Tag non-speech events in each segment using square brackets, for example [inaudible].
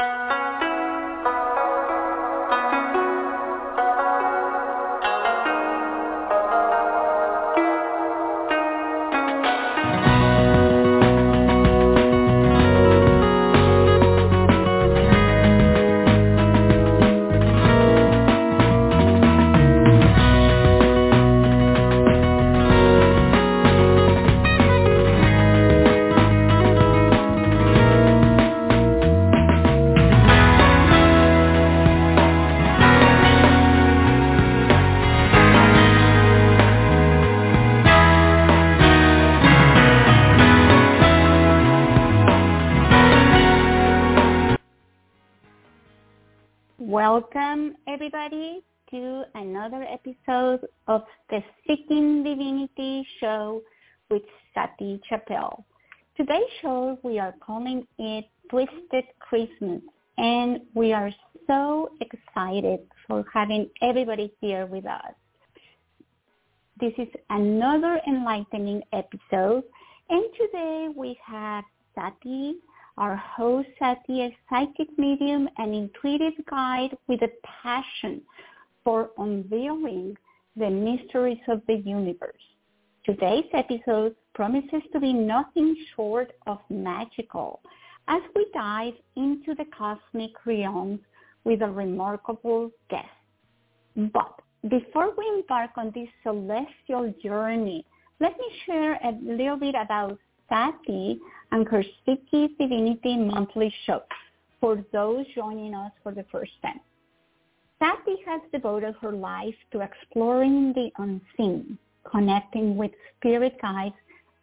Welcome, show, we are calling it Twisted Christmas, and we are so excited for having everybody here with us. This is another enlightening episode, and today we have Sati our host, Sati, a psychic medium and intuitive guide with a passion for unveiling the mysteries of the universe. Today's episode promises to be nothing short of magical as we dive into the cosmic realms with a remarkable guest. But before we embark on this celestial journey, let me share a little bit about Sati and her Seeking Divinity monthly show for those joining us for the first time. Sati has devoted her life to exploring the unseen, connecting with spirit guides,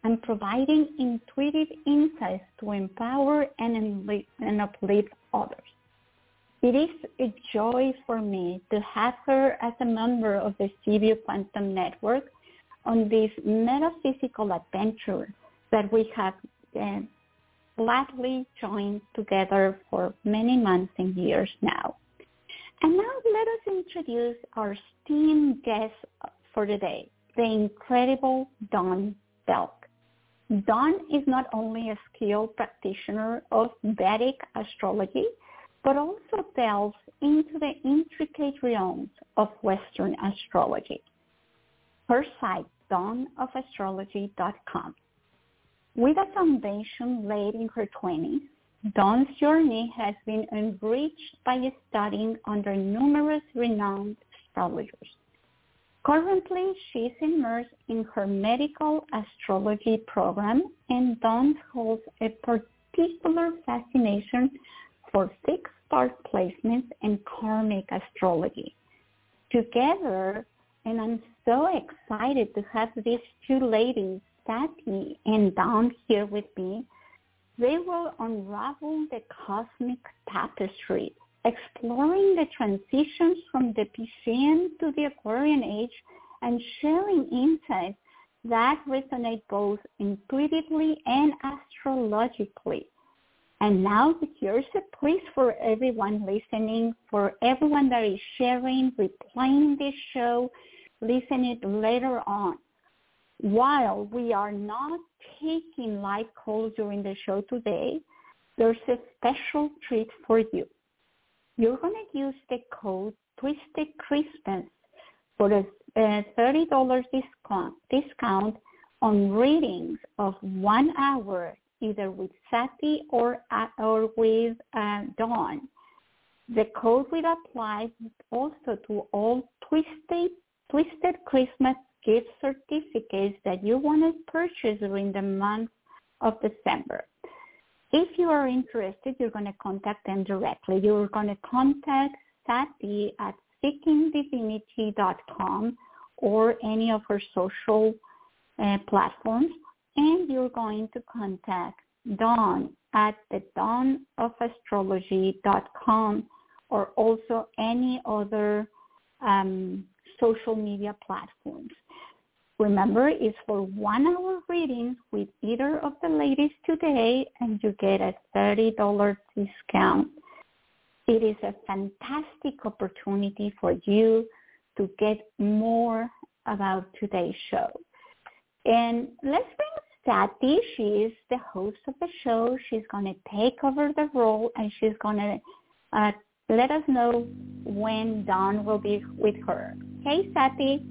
and providing intuitive insights to empower and, and uplift others. It is a joy for me to have her as a member of the C View Quantum Network on this metaphysical adventure that we have uh, gladly joined together for many months and years now. And now let us introduce our esteemed guest for today, the incredible Dawn Belk. Dawn is not only a skilled practitioner of Vedic astrology, but also delves into the intricate realms of Western astrology. Her site, dawnofastrology.com, with a foundation laid in her 20s, Dawn's journey has been enriched by studying under numerous renowned astrologers. Currently, she is immersed in her medical astrology program and Dawn holds a particular fascination for fixed star placements and karmic astrology. Together, and I'm so excited to have these two ladies Sati and Dawn here with me, they will unravel the cosmic tapestry, exploring the transitions from the Piscean to the Aquarian age and sharing insights that resonate both intuitively and astrologically. And now here's a please for everyone listening, for everyone that is sharing, replaying this show, listening later on while we are not taking live calls during the show today, there's a special treat for you. You're going to use the code Twisted Christmas for a $30 discount, discount on readings of one hour, either with Sati or, or with uh, Dawn. The code will apply also to all Twisted, Twisted Christmas gift certificates that you want to purchase during the month of December. If you are interested, you're going to contact them directly. You're going to contact Sati at seekingdivinity.com or any of her social uh, platforms, and you're going to contact Dawn at the dawnofastrology.com or also any other um, social media platforms. Remember, it's for one hour reading with either of the ladies today and you get a $30 discount. It is a fantastic opportunity for you to get more about today's show. And let's bring Sati. She is the host of the show. She's going to take over the role and she's going to uh, let us know when Dawn will be with her. Hey, Sati.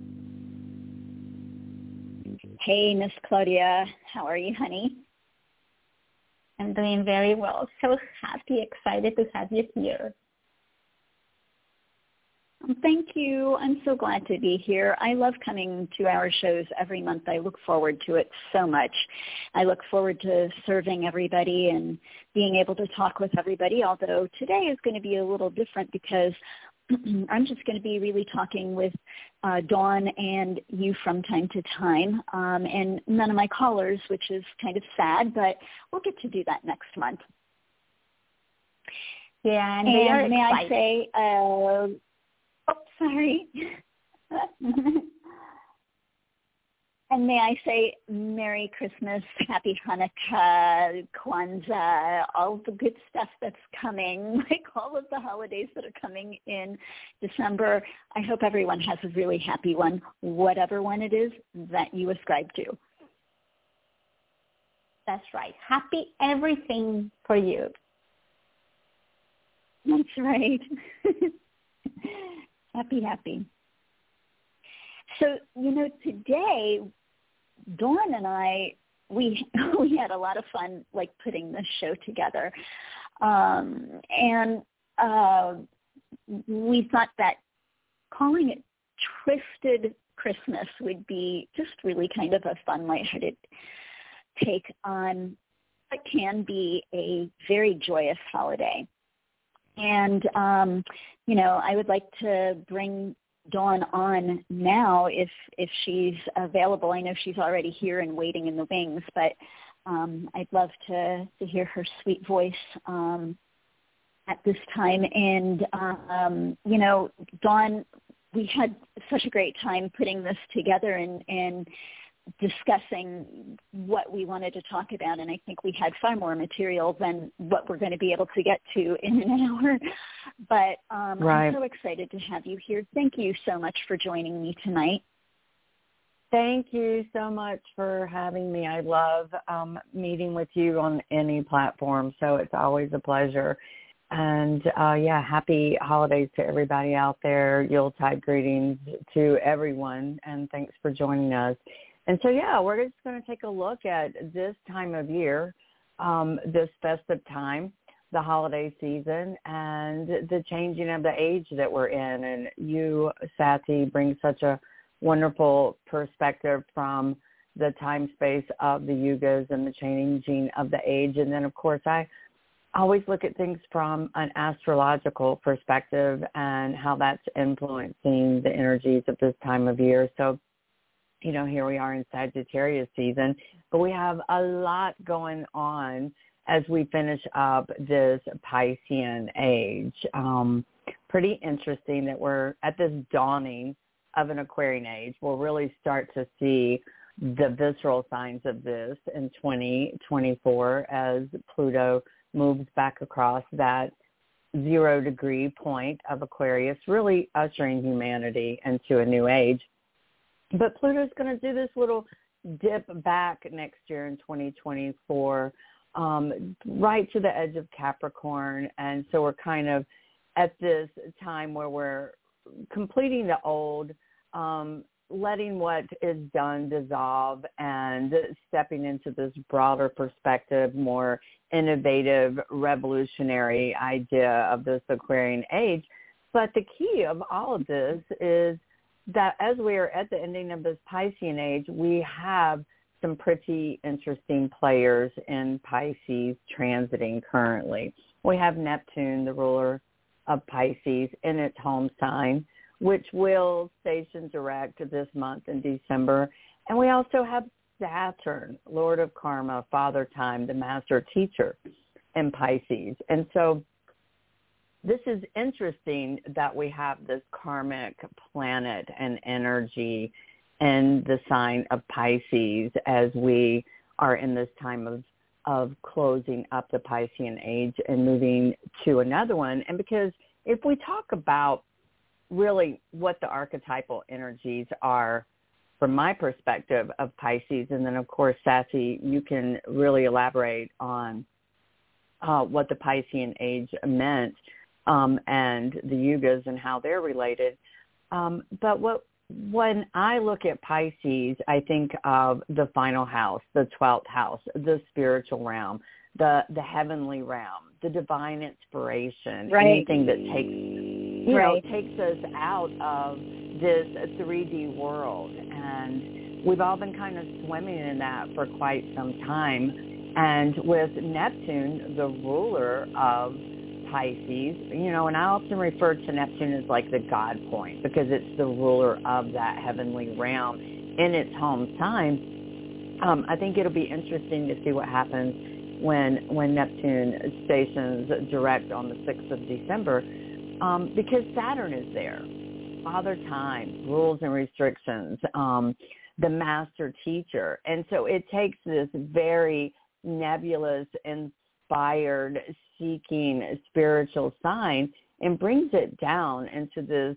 Hey, Miss Claudia. How are you, honey? I'm doing very well. So happy, excited to have you here. Um, thank you. I'm so glad to be here. I love coming to our shows every month. I look forward to it so much. I look forward to serving everybody and being able to talk with everybody, although today is going to be a little different because [clears throat] I'm just going to be really talking with uh, Dawn and you from time to time, um, and none of my callers, which is kind of sad, but we'll get to do that next month. Yeah, and, and may excited. I say, uh, oh, sorry. [laughs] And may I say Merry Christmas, Happy Hanukkah, Kwanzaa, all the good stuff that's coming, [laughs] like all of the holidays that are coming in December. I hope everyone has a really happy one, whatever one it is that you ascribe to. That's right. Happy everything for you. That's right. [laughs] happy, happy. So, you know, today Dawn and I we [laughs] we had a lot of fun like putting this show together. Um and uh we thought that calling it Twisted Christmas would be just really kind of a fun lighthearted take on what can be a very joyous holiday. And um, you know, I would like to bring Dawn on now if if she's available. I know she's already here and waiting in the wings, but um, I'd love to to hear her sweet voice um, at this time. And um, you know, Dawn, we had such a great time putting this together, and and discussing what we wanted to talk about and I think we had far more material than what we're going to be able to get to in an [laughs] hour. But um, right. I'm so excited to have you here. Thank you so much for joining me tonight. Thank you so much for having me. I love um, meeting with you on any platform, so it's always a pleasure. And uh, yeah, happy holidays to everybody out there. Yuletide greetings to everyone, and thanks for joining us. And so, yeah, we're just going to take a look at this time of year, um, this festive time, the holiday season, and the changing of the age that we're in. And you, Sati, bring such a wonderful perspective from the time space of the yugas and the changing of the age. And then, of course, I always look at things from an astrological perspective and how that's influencing the energies of this time of year. So you know, here we are in Sagittarius season, but we have a lot going on as we finish up this Piscean age. Um, pretty interesting that we're at this dawning of an Aquarian age. We'll really start to see the visceral signs of this in 2024 as Pluto moves back across that zero degree point of Aquarius, really ushering humanity into a new age. But Pluto's going to do this little dip back next year in 2024, um, right to the edge of Capricorn. And so we're kind of at this time where we're completing the old, um, letting what is done dissolve and stepping into this broader perspective, more innovative, revolutionary idea of this Aquarian age. But the key of all of this is that as we are at the ending of this Piscean age, we have some pretty interesting players in Pisces transiting currently. We have Neptune, the ruler of Pisces, in its home sign, which will station direct this month in December. And we also have Saturn, Lord of Karma, Father Time, the master teacher in Pisces. And so this is interesting that we have this karmic planet and energy in the sign of Pisces as we are in this time of of closing up the Piscean age and moving to another one. And because if we talk about really what the archetypal energies are from my perspective of Pisces. And then, of course, Sati, you can really elaborate on uh, what the Piscean age meant um, and the yugas and how they're related. Um, but what when I look at Pisces, I think of the final house, the 12th house, the spiritual realm, the the heavenly realm, the divine inspiration, right. anything that takes you right. know takes us out of this 3D world, and we've all been kind of swimming in that for quite some time. And with Neptune, the ruler of Pisces, you know, and I often refer to Neptune as like the God point because it's the ruler of that heavenly realm in its home sign. Um, I think it'll be interesting to see what happens when when Neptune stations direct on the 6th of December um, because Saturn is there. Father Time, rules and restrictions, um, the master teacher. And so it takes this very nebulous, inspired, seeking spiritual sign and brings it down into this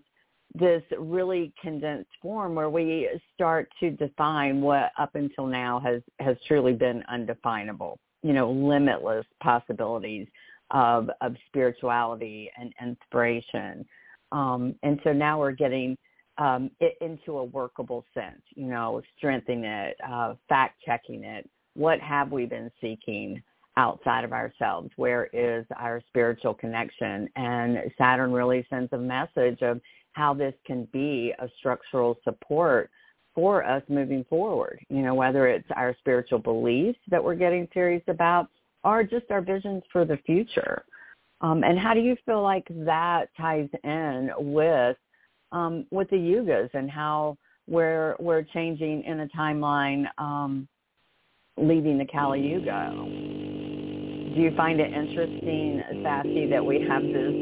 this really condensed form where we start to define what up until now has has truly been undefinable you know limitless possibilities of of spirituality and inspiration. Um, and so now we're getting um, it into a workable sense you know strengthening it uh, fact checking it. What have we been seeking outside of ourselves? Where is our spiritual connection? And Saturn really sends a message of how this can be a structural support for us moving forward. You know, whether it's our spiritual beliefs that we're getting serious about or just our visions for the future. Um, and how do you feel like that ties in with um, with the yugas and how we're we're changing in a timeline um, leaving the Kali Yuga? Do you find it interesting, Sati, that we have this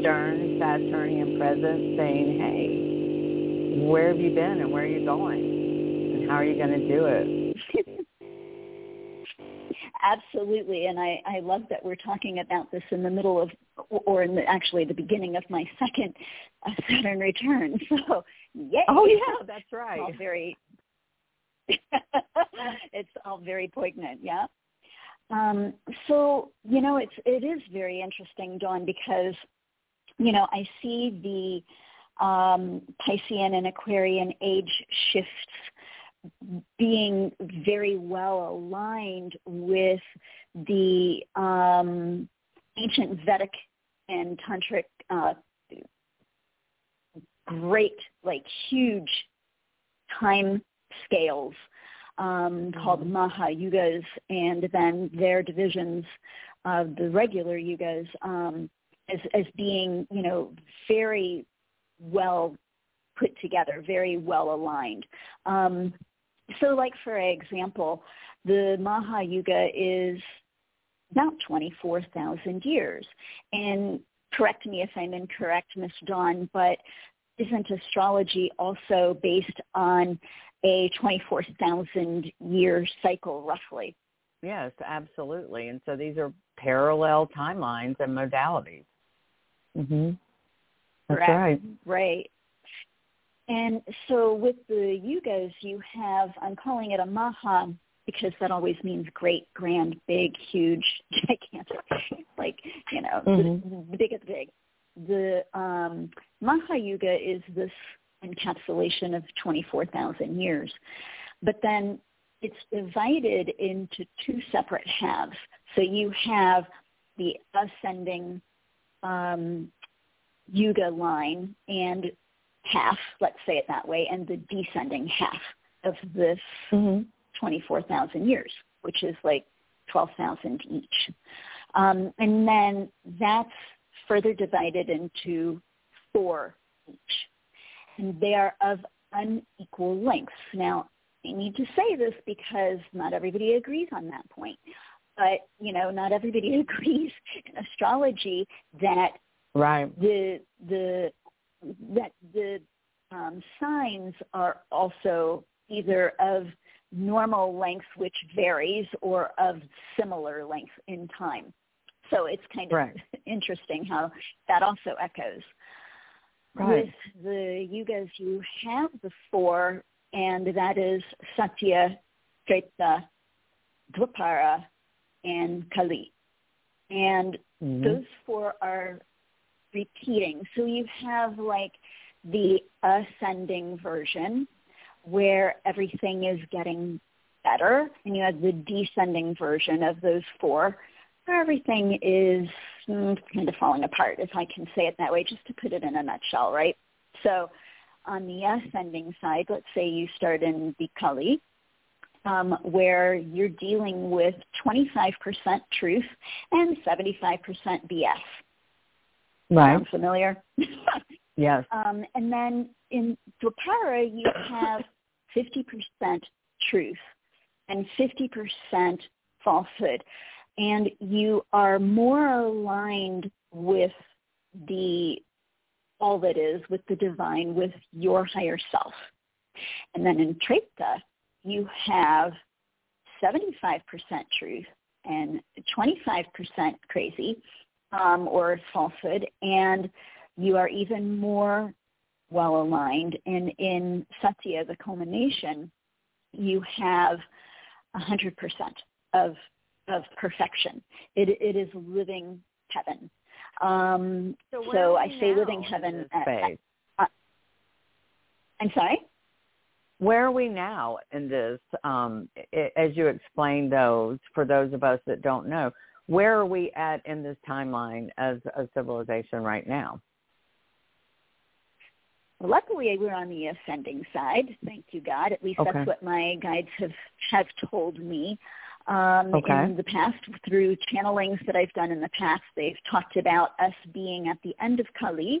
stern Saturnian presence saying, hey, where have you been and where are you going? And how are you going to do it? [laughs] Absolutely, and I, I love that we're talking about this in the middle of, or in the, actually the beginning of my second uh, Saturn return. [laughs] So, yay! Oh yeah, that's right. All very, [laughs] it's all very poignant. Yeah. Um, so you know, it's it is very interesting, Dawn, because you know I see the um, Piscean and Aquarian age shifts being very well aligned with the um, ancient Vedic and tantric uh, great, like huge time scales um, called mm-hmm. Maha Yugas, and then their divisions of the regular Yugas um, as, as being, you know, very well put together, very well aligned. Um, so, like for example, the Maha Yuga is about 24,000 years. And correct me if I'm incorrect, Miss Dawn, but isn't astrology also based on a 24,000 year cycle roughly. Yes, absolutely. And so these are parallel timelines and modalities. Mhm. That's Correct. right. Right. And so with the yugas, you have, I'm calling it a maha because that always means great, grand, big, huge, [laughs] gigantic, like, you know, mm-hmm. the, the big is big. The um, Maha Yuga is this encapsulation of 24,000 years. But then it's divided into two separate halves. So you have the ascending um, yuga line and half, let's say it that way, and the descending half of this mm-hmm. 24,000 years, which is like 12,000 each. Um, and then that's further divided into four each and they are of unequal lengths. Now, I need to say this because not everybody agrees on that point. But, you know, not everybody [laughs] agrees in astrology that right. the the that the um, signs are also either of normal length, which varies, or of similar length in time. So it's kind of right. [laughs] interesting how that also echoes. Right. With the yugas, you have the four and that is Satya, Treta, Dwapara, and Kali. And mm-hmm. those four are repeating. So you have like the ascending version where everything is getting better, and you have the descending version of those four everything is mm, kind of falling apart, if I can say it that way, just to put it in a nutshell, right? So on the ascending side, let's say you start in the Kali, um, where you're dealing with 25% truth and 75% BS. Right. Sound familiar? [laughs] yes. Um, and then in Dwapara, you have 50% truth and 50% falsehood. And you are more aligned with the all that is, with the divine, with your higher self. And then in Treta, you have 75% truth and 25% crazy um, or falsehood, and you are even more well aligned. And in Satya, the culmination, you have 100% of of perfection. It, it is living heaven. Um, so, so I say living heaven. At, uh, I'm sorry. Where are we now in this? Um, as you explained those, for those of us that don't know, where are we at in this timeline as a civilization right now? Well, luckily, we're on the ascending side. Thank you, God. At least okay. that's what my guides have have told me. Um, okay. In the past, through channelings that I've done in the past, they've talked about us being at the end of Kali,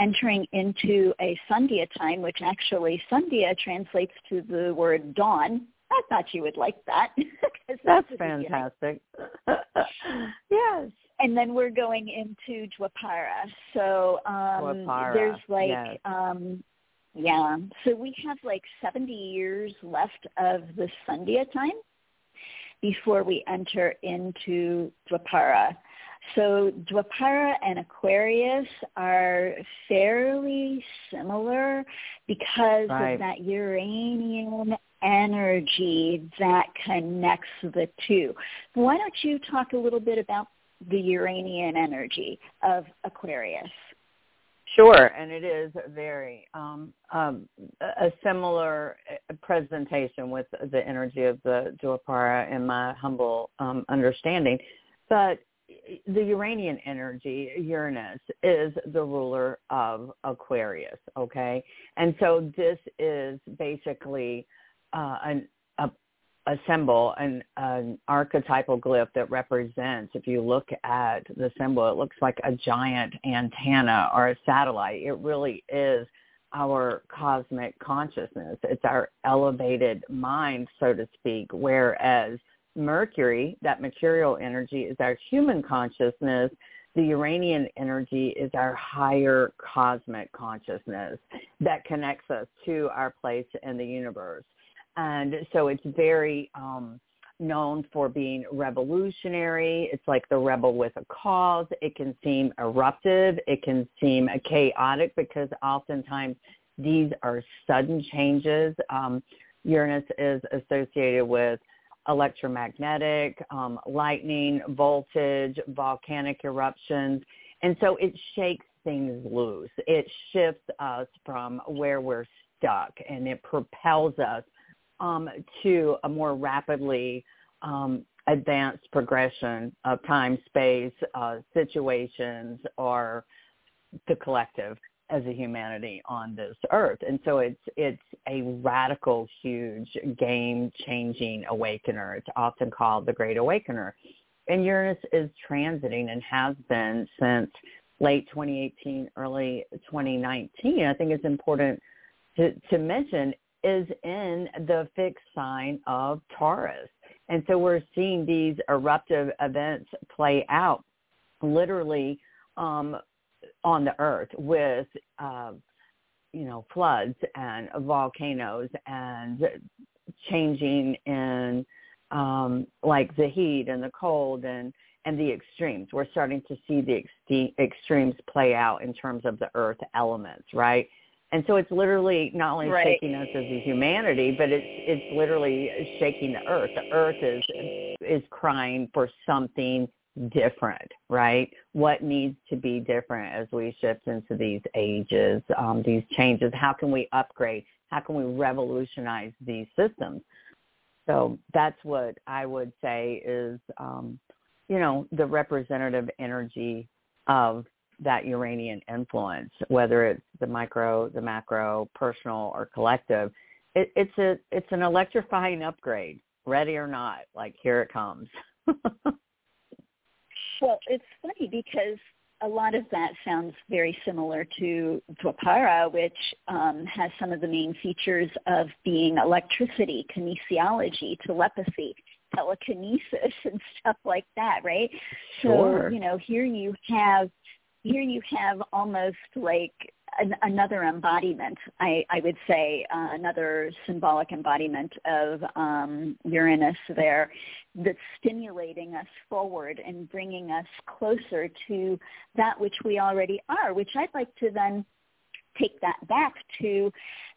entering into a Sandhya time, which actually Sandhya translates to the word dawn. I thought you would like that. [laughs] that's fantastic. [laughs] yes and then we're going into Dwapara. So um, Dwapara. there's like, yes. um, yeah. So we have like 70 years left of the Sandhya time before we enter into Dwapara. So Dwapara and Aquarius are fairly similar because right. of that Uranian energy that connects the two. Why don't you talk a little bit about the Uranian energy of Aquarius. Sure, and it is very um, um, a similar uh, presentation with the energy of the Dwapara in my humble um, understanding. But the Uranian energy, Uranus, is the ruler of Aquarius, okay? And so this is basically uh, an, a symbol, an, an archetypal glyph that represents, if you look at the symbol, it looks like a giant antenna or a satellite. It really is our cosmic consciousness. It's our elevated mind, so to speak, whereas Mercury, that material energy, is our human consciousness. The Uranian energy is our higher cosmic consciousness that connects us to our place in the universe and so it's very um, known for being revolutionary. It's like the rebel with a cause. It can seem eruptive. It can seem chaotic because oftentimes these are sudden changes. Um, Uranus is associated with electromagnetic, um, lightning, voltage, volcanic eruptions. And so it shakes things loose. It shifts us from where we're stuck and it propels us um, to a more rapidly um, advanced progression of time, space, uh, situations, or the collective as a humanity on this earth. And so it's it's a radical, huge, game-changing awakener. It's often called the Great Awakener. And Uranus is transiting and has been since late 2018, early 2019. I think it's important to, to mention is in the fixed sign of Taurus. And so we're seeing these eruptive events play out literally um, on the earth with, uh, you know, floods and volcanoes and changing in um, like the heat and the cold and, and the extremes. We're starting to see the ex- extremes play out in terms of the earth elements, right? And so it's literally not only right. shaking us as a humanity, but it's it's literally shaking the earth. The earth is is crying for something different, right? What needs to be different as we shift into these ages, um, these changes? How can we upgrade? How can we revolutionize these systems? So that's what I would say is, um, you know, the representative energy of that Uranian influence, whether it's the micro, the macro, personal, or collective. It, it's a it's an electrifying upgrade, ready or not. Like here it comes. [laughs] well, it's funny because a lot of that sounds very similar to Dwapara, which um, has some of the main features of being electricity, kinesiology, telepathy, telekinesis, [laughs] and stuff like that, right? Sure. So, you know, here you have here you have almost like an, another embodiment, I, I would say, uh, another symbolic embodiment of um, Uranus there that's stimulating us forward and bringing us closer to that which we already are, which I'd like to then take that back to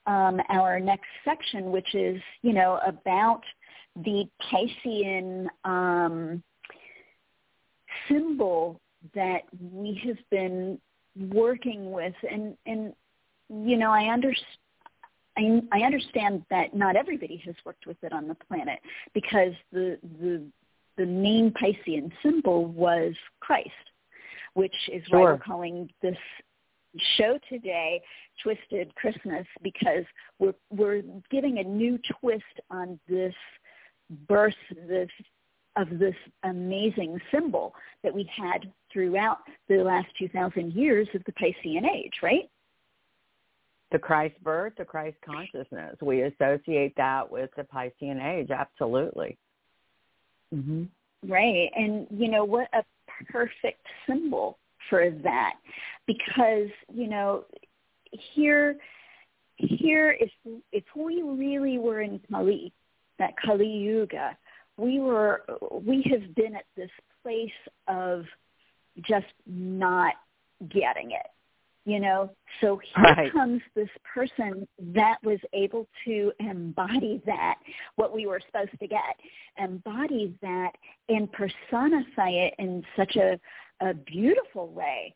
um, our next section, which is, you know, about the Piscean um, symbol that we have been working with and and you know I understand I, I understand that not everybody has worked with it on the planet because the the the main Piscean symbol was Christ, which is sure. why we're calling this show today Twisted Christmas because we're we're giving a new twist on this birth, this of this amazing symbol that we had throughout the last 2,000 years of the Piscean age, right? The Christ birth, the Christ consciousness. We associate that with the Piscean age, absolutely. Mm-hmm. Right. And, you know, what a perfect symbol for that because, you know, here, here if, if we really were in Kali, that Kali Yuga, we were we have been at this place of just not getting it you know so here right. comes this person that was able to embody that what we were supposed to get embody that and personify it in such a a beautiful way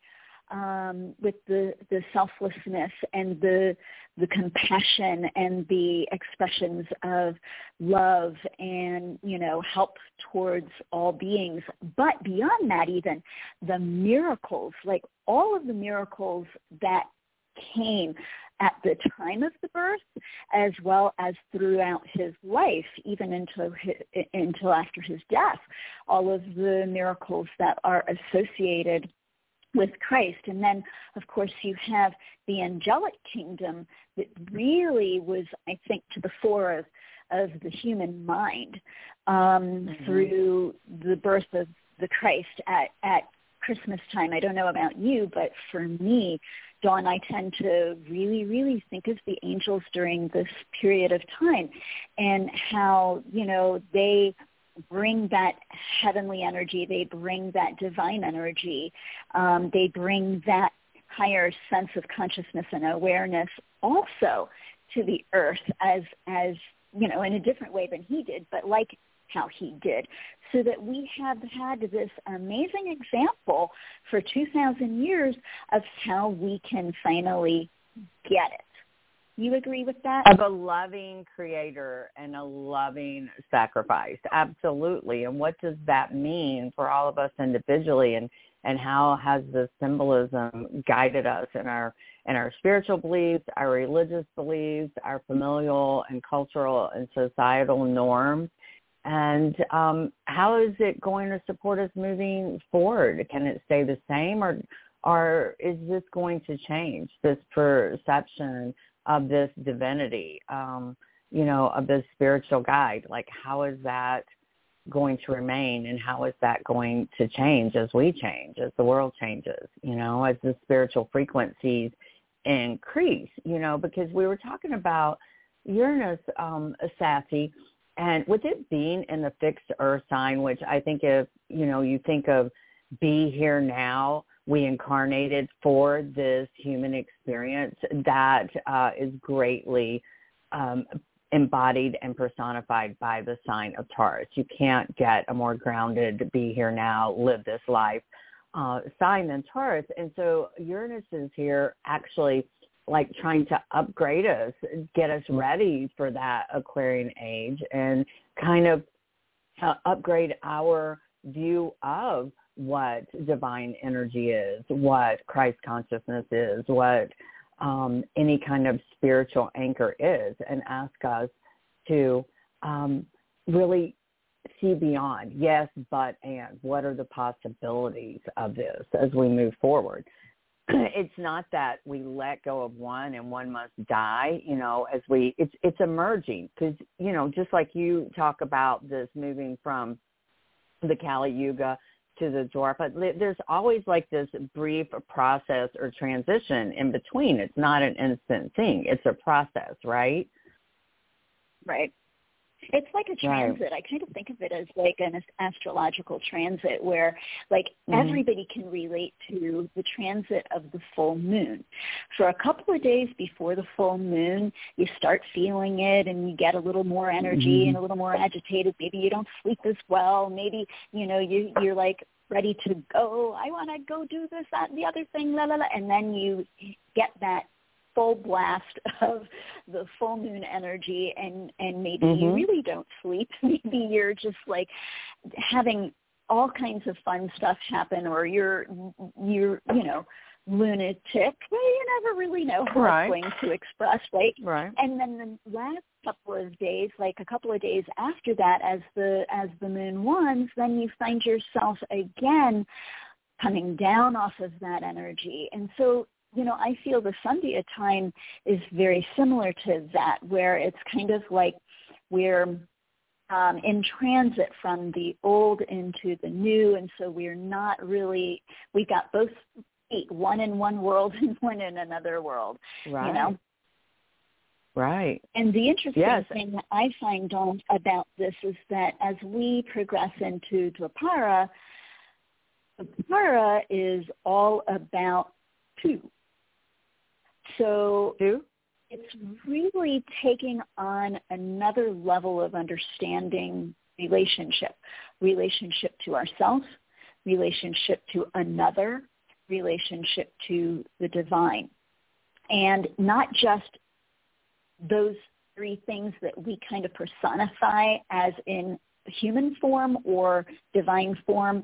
um, with the, the selflessness and the the compassion and the expressions of love and you know help towards all beings. But beyond that even the miracles like all of the miracles that came at the time of the birth as well as throughout his life even until his, until after his death all of the miracles that are associated with Christ. And then, of course, you have the angelic kingdom that really was, I think, to the fore of, of the human mind um, mm-hmm. through the birth of the Christ at, at Christmas time. I don't know about you, but for me, Dawn, I tend to really, really think of the angels during this period of time and how, you know, they bring that heavenly energy. They bring that divine energy. Um, they bring that higher sense of consciousness and awareness also to the earth as as you know in a different way than he did, but like how he did, so that we have had this amazing example for 2,000 years of how we can finally get it. You agree with that? Of a loving creator and a loving sacrifice. Absolutely. And what does that mean for all of us individually and and how has this symbolism guided us in our in our spiritual beliefs, our religious beliefs, our familial and cultural and societal norms? And um, how is it going to support us moving forward? Can it stay the same or or is this going to change this perception of this divinity, um, you know, of this spiritual guide. Like, how is that going to remain and how is that going to change as we change, as the world changes, you know, as the spiritual frequencies increase, you know, because we were talking about Uranus, um, Sati, and with it being in the fixed earth sign, which I think if, you know, you think of be here now, we incarnated for this human experience that uh, is greatly um, embodied and personified by the sign of Taurus. You can't get a more grounded, be here now, live this life uh, sign than Taurus. And so Uranus is here actually like trying to upgrade us, get us ready for that Aquarian age and kind of uh, upgrade our view of what divine energy is, what Christ consciousness is, what um, any kind of spiritual anchor is, and ask us to um, really see beyond. Yes, but and what are the possibilities of this as we move forward? [clears throat] it's not that we let go of one and one must die you know as we it's it's emerging because you know just like you talk about this moving from the kali yuga to the Dwapara there's always like this brief process or transition in between. It's not an instant thing. It's a process right? Right it's like a transit. Right. I kind of think of it as like an astrological transit where like mm-hmm. everybody can relate to the transit of the full moon. For a couple of days before the full moon, you start feeling it and you get a little more energy mm-hmm. and a little more agitated. Maybe you don't sleep as well. Maybe, you know, you you're like ready to go. I want to go do this, that, and the other thing, la la la. And then you get that full blast [laughs] of the full moon energy and and maybe mm-hmm. you really don't sleep. [laughs] Maybe you're just like having all kinds of fun stuff happen or you're you're you know lunatic. Well, you never really know how right. going to express right? Right. And then the last couple of days like a couple of days after that as the as the moon wanes then you find yourself again coming down off of that energy. And so you know, I feel the Sandhya time is very similar to that, where it's kind of like we're um, in transit from the old into the new, and so we're not really, we've got both feet, one in one world [laughs] and one in another world, right. you know. Right. And the interesting yes. thing that I find about this is that as we progress into Dwapara, Dwapara is all about two. So Do? it's really taking on another level of understanding relationship, relationship to ourselves, relationship to another, relationship to the divine. And not just those three things that we kind of personify as in human form or divine form,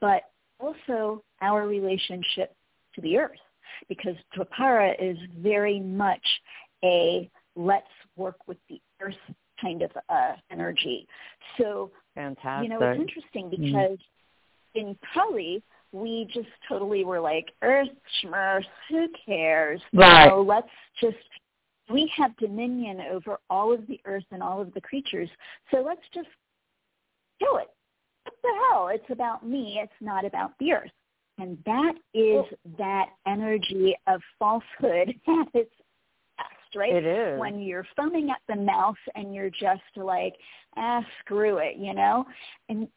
but also our relationship to the earth because Dwapara is very much a let's work with the earth kind of uh, energy. So, Fantastic. you know, it's interesting mm-hmm. because mm-hmm. in Kali, we just totally were like, earth, schmurf, who cares? Right. Know, let's just, we have dominion over all of the earth and all of the creatures, so let's just kill it. What the hell? It's about me. It's not about the earth. And that is that energy of falsehood at [laughs] its best, right? It is. When you're foaming at the mouth and you're just like, ah, screw it, you know? And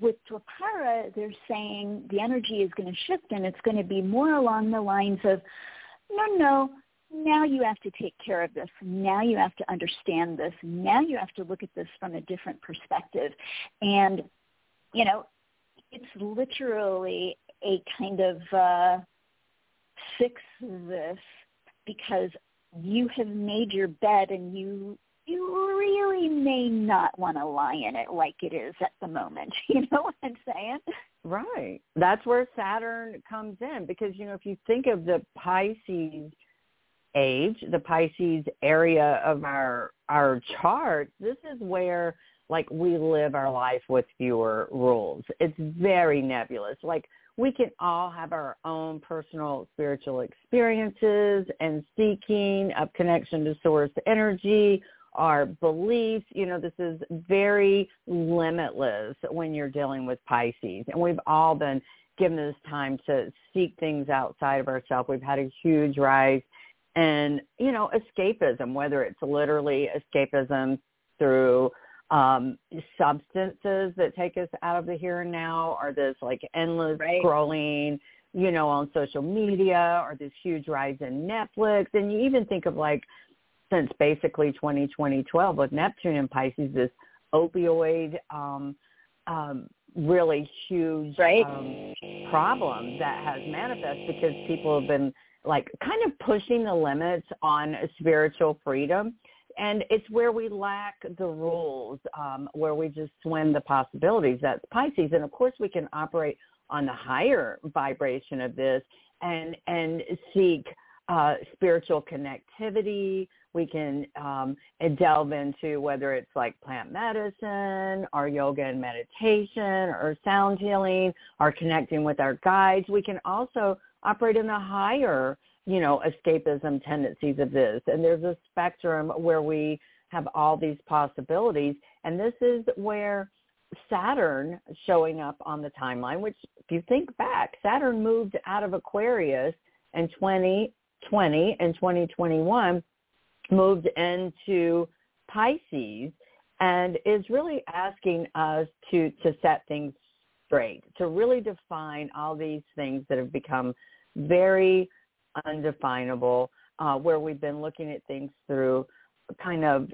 with Dwapara, they're saying the energy is going to shift and it's going to be more along the lines of, no, no, now you have to take care of this. Now you have to understand this. Now you have to look at this from a different perspective. And, you know, it's literally a kind of uh, fix this because you have made your bed and you you really may not want to lie in it like it is at the moment. [laughs] You know what I'm saying? Right. That's where Saturn comes in because you know if you think of the Pisces age, the Pisces area of our our chart, this is where like we live our life with fewer rules. It's very nebulous. Like we can all have our own personal spiritual experiences and seeking of connection to source energy, our beliefs. You know, this is very limitless when you're dealing with Pisces. And we've all been given this time to seek things outside of ourselves. We've had a huge rise in, you know, escapism, whether it's literally escapism through um, substances that take us out of the here and now or this like endless right. scrolling you know, on social media or this huge rise in Netflix. And you even think of like since basically 2020, 12 with Neptune and Pisces, this opioid, um, um, really huge right. um, problem that has manifest because people have been like kind of pushing the limits on spiritual freedom and it's where we lack the rules, um, where we just swim the possibilities. That's Pisces, and of course we can operate on the higher vibration of this and and seek uh, spiritual connectivity. We can um, delve into whether it's like plant medicine or yoga and meditation or sound healing or connecting with our guides. We can also operate in the higher you know, escapism tendencies of this. And there's a spectrum where we have all these possibilities. And this is where Saturn showing up on the timeline, which if you think back, Saturn moved out of Aquarius in 2020 and 2021, moved into Pisces and is really asking us to, to set things straight, to really define all these things that have become very undefinable, uh, where we've been looking at things through kind of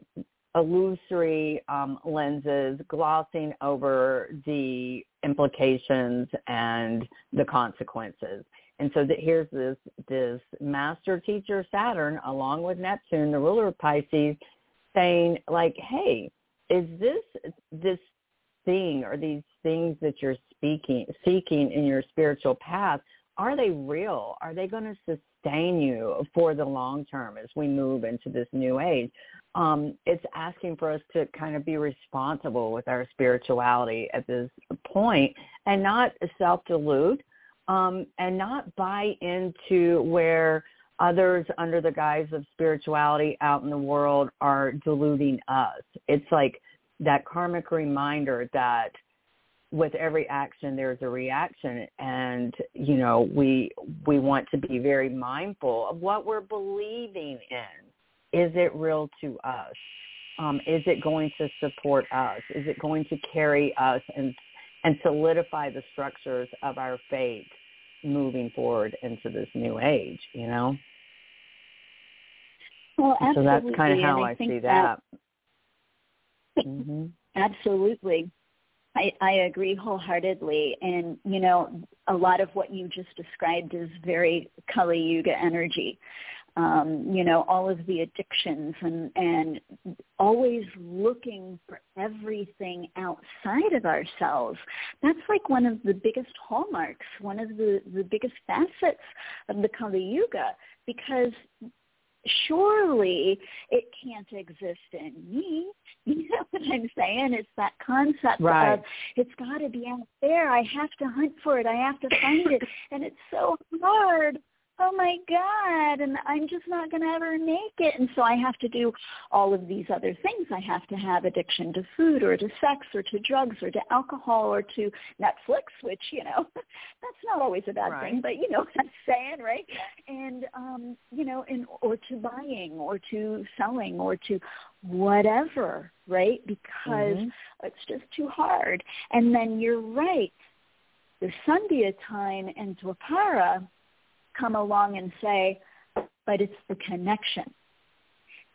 illusory um, lenses, glossing over the implications and the consequences. And so that here's this this master teacher Saturn, along with Neptune, the ruler of Pisces, saying like, "Hey, is this this thing or these things that you're speaking seeking in your spiritual path? Are they real? Are they going to sustain you for the long term as we move into this new age. Um, it's asking for us to kind of be responsible with our spirituality at this point and not self-delude um, and not buy into where others under the guise of spirituality out in the world are deluding us. It's like that karmic reminder that with every action there's a reaction. And you know we we want to be very mindful of what we're believing in. Is it real to us? Um, is it going to support us? Is it going to carry us and and solidify the structures of our faith moving forward into this new age you know? Well absolutely. so that's kind of how i, I see that, that. [laughs] Mm-hmm. absolutely I, I agree wholeheartedly. And, you know, a lot of what you just described is very Kali Yuga energy. Um, you know, all of the addictions and, and always looking for everything outside of ourselves. That's like one of the biggest hallmarks, one of the, the biggest facets of the Kali Yuga because surely it can't exist in me. [laughs] You know what I'm saying? It's that concept right. of it's got to be out there. I have to hunt for it. I have to find it. And it's so hard oh my god and i'm just not going to ever make it. And so i have to do all of these other things. I have to have addiction to food or to sex or to drugs or to alcohol or to netflix which you know [laughs] that's not always a bad right. thing but you know what [laughs] i'm saying right? And um you know and or to buying or to selling or to whatever right? Because mm-hmm. it's just too hard. And then you're right. The Sandhya time and Dwapara come along and say, but it's the connection.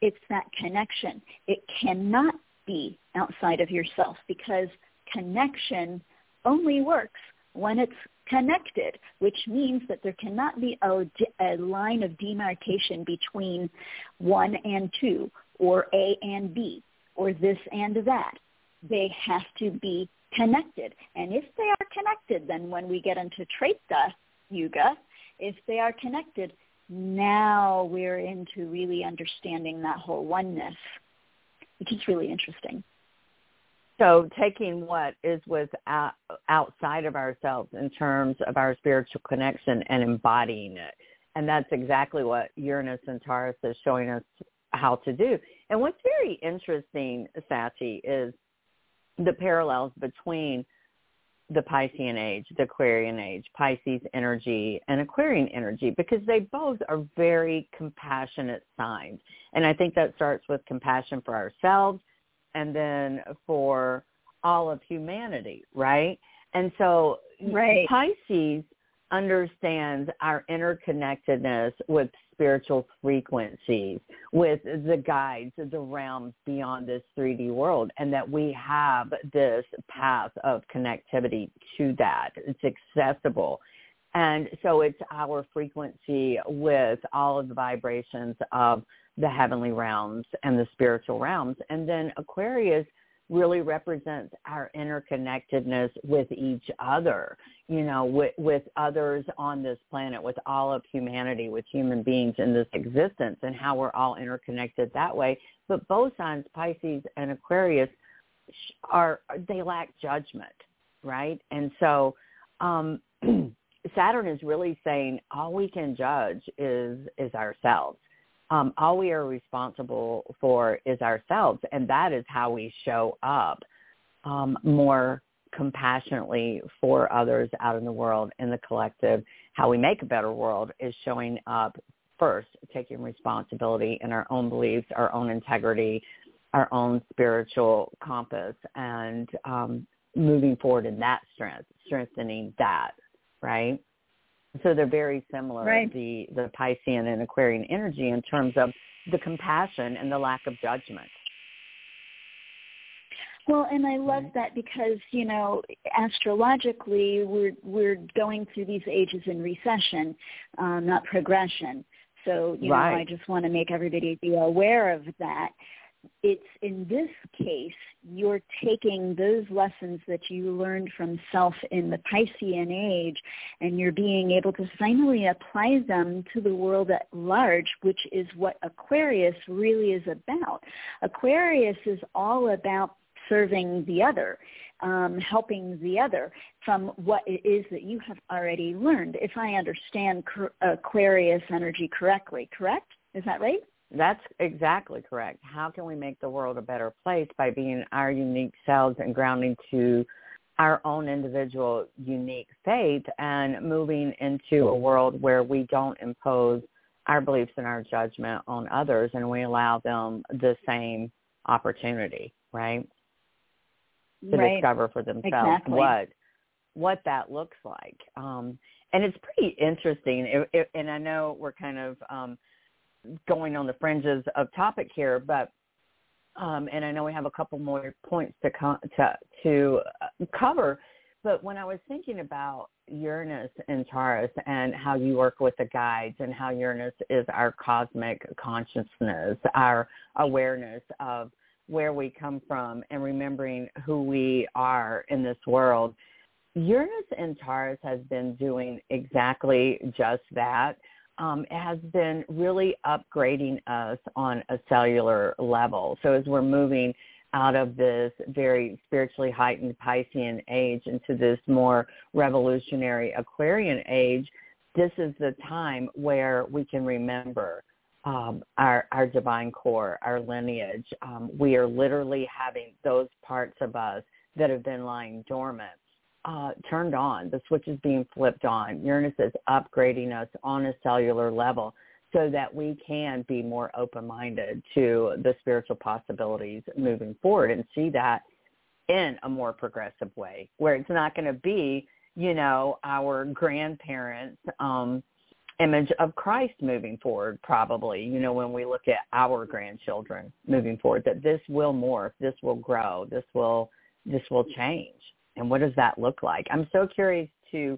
It's that connection. It cannot be outside of yourself because connection only works when it's connected, which means that there cannot be a, a, line of demarcation between one and two or A and B or this and that. They have to be connected. And if they are connected, then when we get into Treta Yuga, if they are connected, now we're into really understanding that whole oneness, which is really interesting. So taking what is with uh, outside of ourselves in terms of our spiritual connection and embodying it. And that's exactly what Uranus and Taurus is showing us how to do. And what's very interesting, Sati, is the parallels between the Piscean age, the Aquarian age, Pisces energy and Aquarian energy because they both are very compassionate signs. And I think that starts with compassion for ourselves and then for all of humanity, right? And so right. Pisces understands our interconnectedness with spiritual frequencies, with the guides, the realms beyond this 3D world, and that we have this path of connectivity to that. It's accessible. And so it's our frequency with all of the vibrations of the heavenly realms and the spiritual realms. And then Aquarius really represents our interconnectedness with each other, you know, with, with others on this planet, with all of humanity, with human beings in this existence and how we're all interconnected that way. But both signs, Pisces and Aquarius, are, they lack judgment, right? And so um, [clears throat] Saturn is really saying all we can judge is, is ourselves um, all we are responsible for is ourselves, and that is how we show up um, more compassionately for others out in the world, in the collective. How we make a better world is showing up first, taking responsibility in our own beliefs, our own integrity, our own spiritual compass, and um, moving forward in that strength, strengthening that, right? So they're very similar, right. the, the Piscean and Aquarian energy in terms of the compassion and the lack of judgment. Well, and I love that because you know astrologically we're we're going through these ages in recession, um, not progression. So you right. know I just want to make everybody be aware of that it's in this case you're taking those lessons that you learned from self in the Piscean age and you're being able to finally apply them to the world at large, which is what Aquarius really is about. Aquarius is all about serving the other, um, helping the other from what it is that you have already learned. If I understand Aquarius energy correctly, correct? Is that right? That's exactly correct. How can we make the world a better place by being our unique selves and grounding to our own individual unique faith and moving into a world where we don't impose our beliefs and our judgment on others and we allow them the same opportunity, right? To right. discover for themselves exactly. what what that looks like. Um, and it's pretty interesting. It, it, and I know we're kind of um, going on the fringes of topic here, but um, and I know we have a couple more points to co- to to uh, cover. But when I was thinking about Uranus and Taurus and how you work with the guides and how Uranus is our cosmic consciousness, our awareness of where we come from and remembering who we are in this world, Uranus and Taurus has been doing exactly just that um, has been really upgrading us on a cellular level. So as we're moving out of this very spiritually heightened Piscean age into this more revolutionary Aquarian age, this is the time where we can remember um, our, our divine core, our lineage. Um, we are literally having those parts of us that have been lying dormant uh, turned on. The switch is being flipped on. Uranus is upgrading us on a cellular level so that we can be more open-minded to the spiritual possibilities moving forward and see that in a more progressive way where it's not going to be, you know, our grandparents' um, image of Christ moving forward probably, you know, when we look at our grandchildren moving forward, that this will morph, this will grow, this will, this will change and what does that look like? I'm so curious to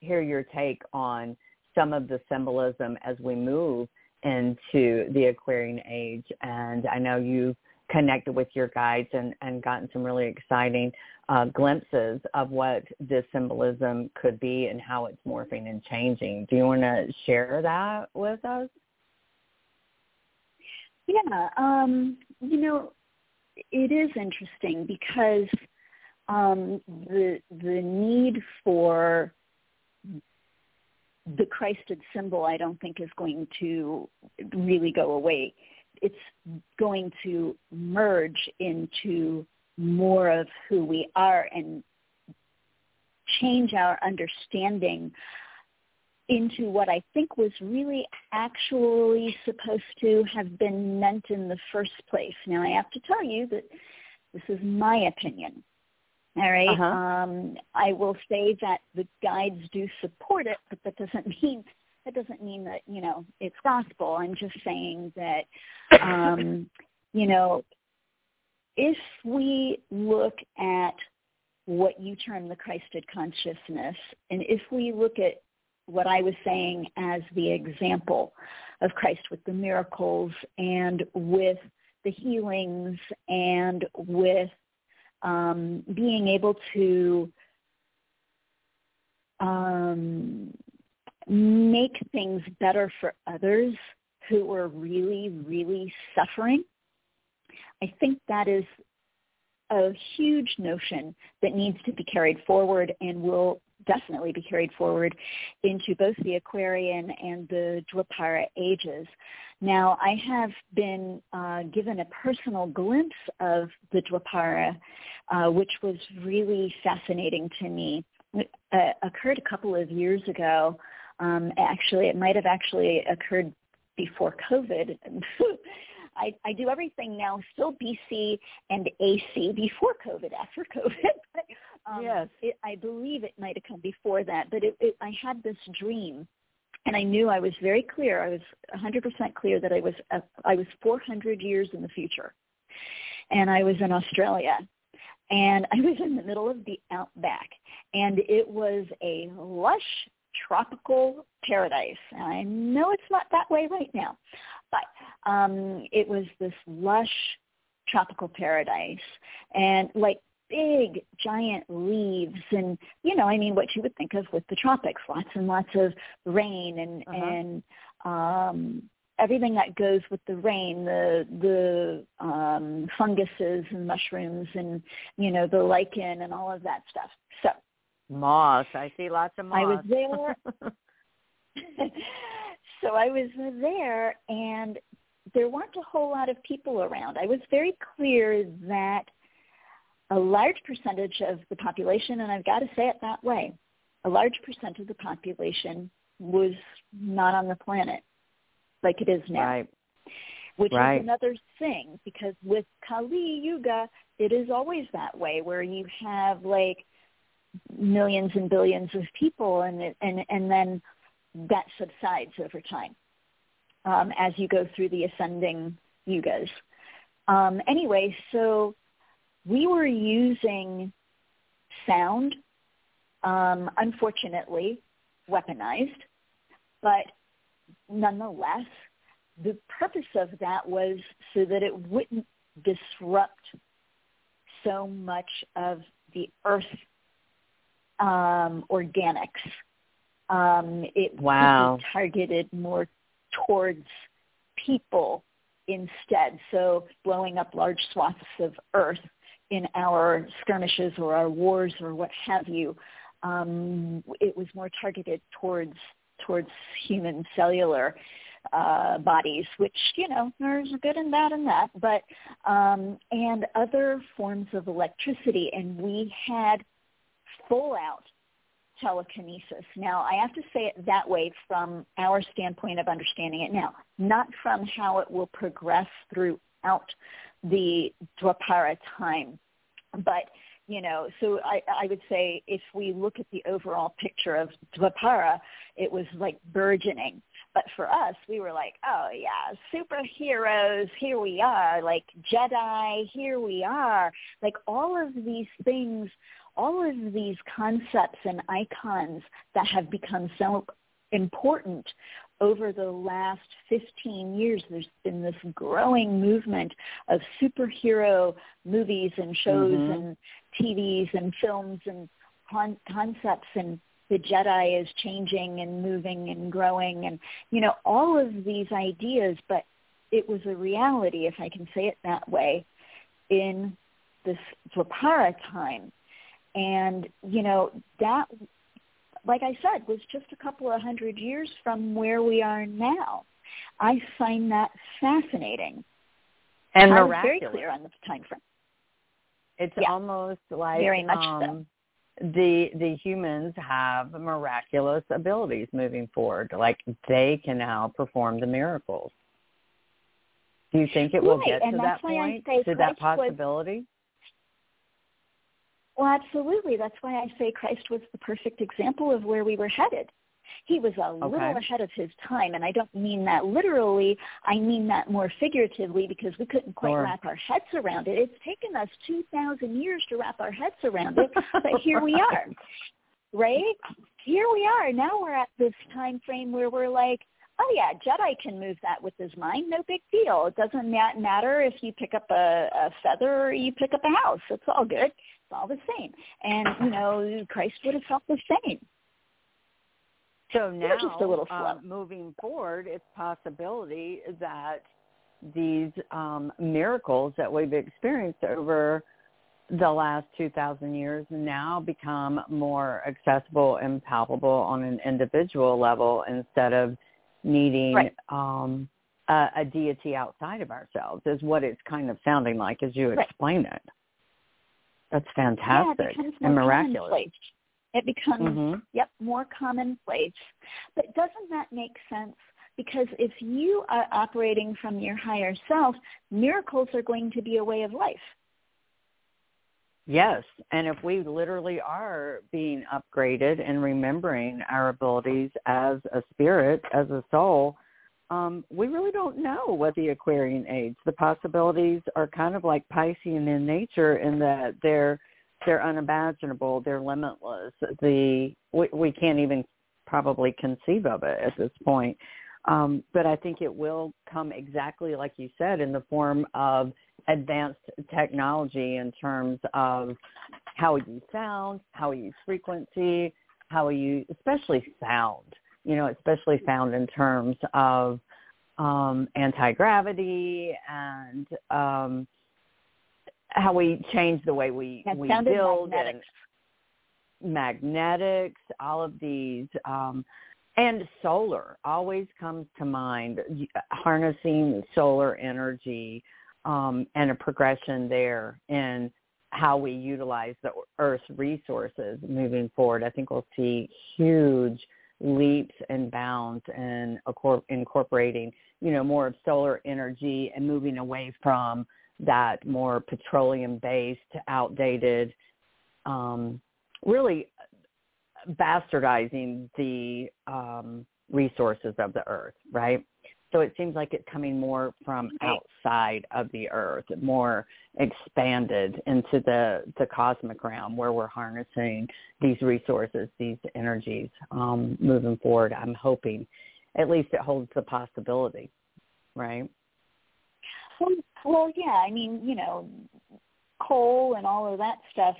hear your take on some of the symbolism as we move into the Aquarian age. And I know you've connected with your guides and, and gotten some really exciting uh, glimpses of what this symbolism could be and how it's morphing and changing. Do you want to share that with us? Yeah, um, you know, it is interesting because um, the the need for the Christed symbol, I don't think is going to really go away. It's going to merge into more of who we are and change our understanding into what I think was really actually supposed to have been meant in the first place. Now I have to tell you that this is my opinion All right? Uh-huh. Um, I will say that the guides do support it, but that doesn't [laughs] mean that doesn't mean that you know it's gospel. I'm just saying that um, [coughs] you know if we look at what you term the Christed consciousness, and if we look at what I was saying as the example of Christ with the miracles and with the healings and with um, being able to um, make things better for others who are really, really suffering. I think that is a huge notion that needs to be carried forward and will definitely be carried forward into both the Aquarian and the Dwapara ages. Now, I have been uh, given a personal glimpse of the Dwapara, uh, which was really fascinating to me. It uh, occurred a couple of years ago. Um, actually, it might have actually occurred before COVID. [laughs] I, I do everything now, still BC and AC before COVID, after COVID. [laughs] um, yes. It, I believe it might have come before that, but it, it, I had this dream, and I knew I was very clear. I was 100% clear that I was uh, I was 400 years in the future, and I was in Australia, and I was in the middle of the outback, and it was a lush tropical paradise. And I know it's not that way right now, but um, it was this lush tropical paradise and like big giant leaves and you know i mean what you would think of with the tropics lots and lots of rain and Uh-huh. and um everything that goes with the rain the the um funguses and mushrooms and you know the lichen and all of that stuff so Moss. I see lots of moss. I was there. [laughs] [laughs] so I was there and there weren't a whole lot of people around. I was very clear that a large percentage of the population, and I've got to say it that way, a large percent of the population was not on the planet like it is now. right. Which Right. is another thing because with Kali Yuga, it is always that way where you have like millions and billions of people and it, and and then that subsides over time um, as you go through the ascending yugas. Um, anyway, so we were using sound, um, unfortunately weaponized, but nonetheless, the purpose of that was so that it wouldn't disrupt so much of the earth um, organics. Um, it Wow. would be targeted more towards people instead. So blowing up large swaths of earth in our skirmishes or our wars or what have you, um, it was more targeted towards towards human cellular uh, bodies, which you know there's good and bad in that, but um, and other forms of electricity, and we had full out telekinesis. Now, I have to say it that way from our standpoint of understanding it now, not from how it will progress throughout the Dwapara time. But, you know, so I, I would say if we look at the overall picture of Dwapara, it was like burgeoning. But for us, we were like, oh yeah, superheroes, here we are, like Jedi, here we are. Like all of these things all of these concepts and icons that have become so important over the last 15 years, there's been this growing movement of superhero movies and shows Mhm. and TVs and films and con- concepts and the Jedi is changing and moving and growing and, you know, all of these ideas, but it was a reality, if I can say it that way, in this Dwapara time. And, you know, that, like I said, was just a couple of hundred years from where we are now. I find that fascinating. And I miraculous. very clear on the time frame. It's Yeah. almost like Very much so. um, the the humans have miraculous abilities moving forward. Like they can now perform the miracles. Do you think it will Right, get and to that that's why I point? to that possibility? Well, absolutely. That's why I say Christ was the perfect example of where we were headed. He was a okay. little ahead of his time, and I don't mean that literally. I mean that more figuratively because we couldn't quite Sure. wrap our heads around it. It's taken us 2,000 years to wrap our heads around it, but here we [laughs] are, right? Here we are. Now we're at this time frame where we're like, oh yeah, Jedi can move that with his mind, no big deal. It doesn't ma- matter if you pick up a, a feather or you pick up a house. It's all good. All the same. And you know, Christ would have felt the same. So now, just a little slow. um, moving forward, it's possibility that these um, miracles that we've experienced over the last 2,000 years now become more accessible and palpable on an individual level instead of needing Right. um, a, a deity outside of ourselves is what it's kind of sounding like as you Right. explain it. That's yeah, fantastic more and miraculous. It becomes Mhm. Yep, more commonplace. But doesn't that make sense? Because if you are operating from your higher self, miracles are going to be a way of life. Yes, and if we literally are being upgraded and remembering our abilities as a spirit, as a soul, um, we really don't know what the Aquarian age. The possibilities are kind of like Piscean in nature in that they're they're unimaginable, they're limitless. The we, we can't even probably conceive of it at this point. Um, but I think it will come exactly like you said in the form of advanced technology in terms of how use sound, how use frequency, how use, especially sound, you know, especially found in terms of um, anti-gravity and um, how we change the way we, we build magnetics. and magnetics, all of these, um, and solar always comes to mind. Harnessing solar energy um, and a progression there in how we utilize the Earth's resources moving forward. I think we'll see huge leaps and bounds accor- incorporating, you know, more of solar energy and moving away from that more petroleum-based, outdated, um, really bastardizing the um, resources of the earth, right? So it seems like it's coming more from outside of the earth, more expanded into the, the cosmic realm where we're harnessing these resources, these energies um, moving forward. I'm hoping at least it holds the possibility, right? Well, well, yeah. I mean, you know, coal and all of that stuff,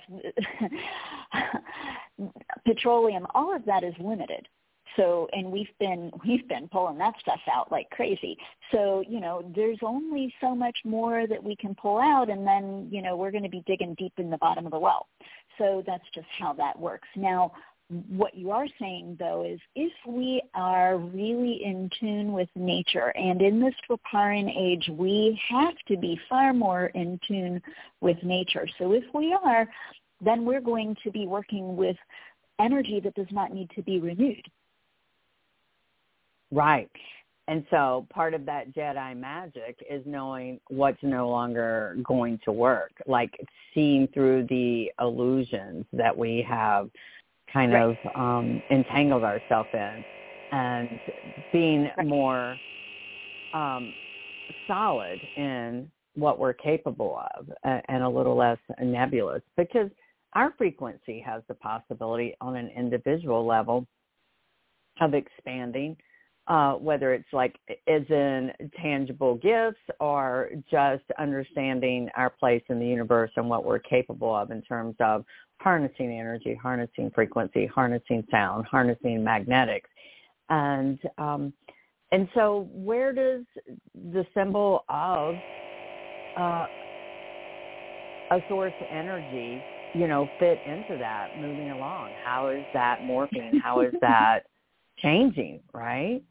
[laughs] petroleum, all of that is limited. So, and we've been we've been pulling that stuff out like crazy. So, you know, there's only so much more that we can pull out, and then you know we're going to be digging deep in the bottom of the well. So that's just how that works. Now, what you are saying though is if we are really in tune with nature and in this Dwaparian age we have to be far more in tune with nature. So if we are, then we're going to be working with energy that does not need to be renewed. Right. And so part of that Jedi magic is knowing what's no longer going to work, like seeing through the illusions that we have kind Right. of um, entangled ourselves in and being Right. more um, solid in what we're capable of and a little less nebulous because our frequency has the possibility on an individual level of expanding uh, whether it's like as in tangible gifts or just understanding our place in the universe and what we're capable of in terms of harnessing energy, harnessing frequency, harnessing sound, harnessing magnetics. And um, and so where does the symbol of uh, a source energy, you know, fit into that moving along? How is that morphing? How is that [laughs] changing, right?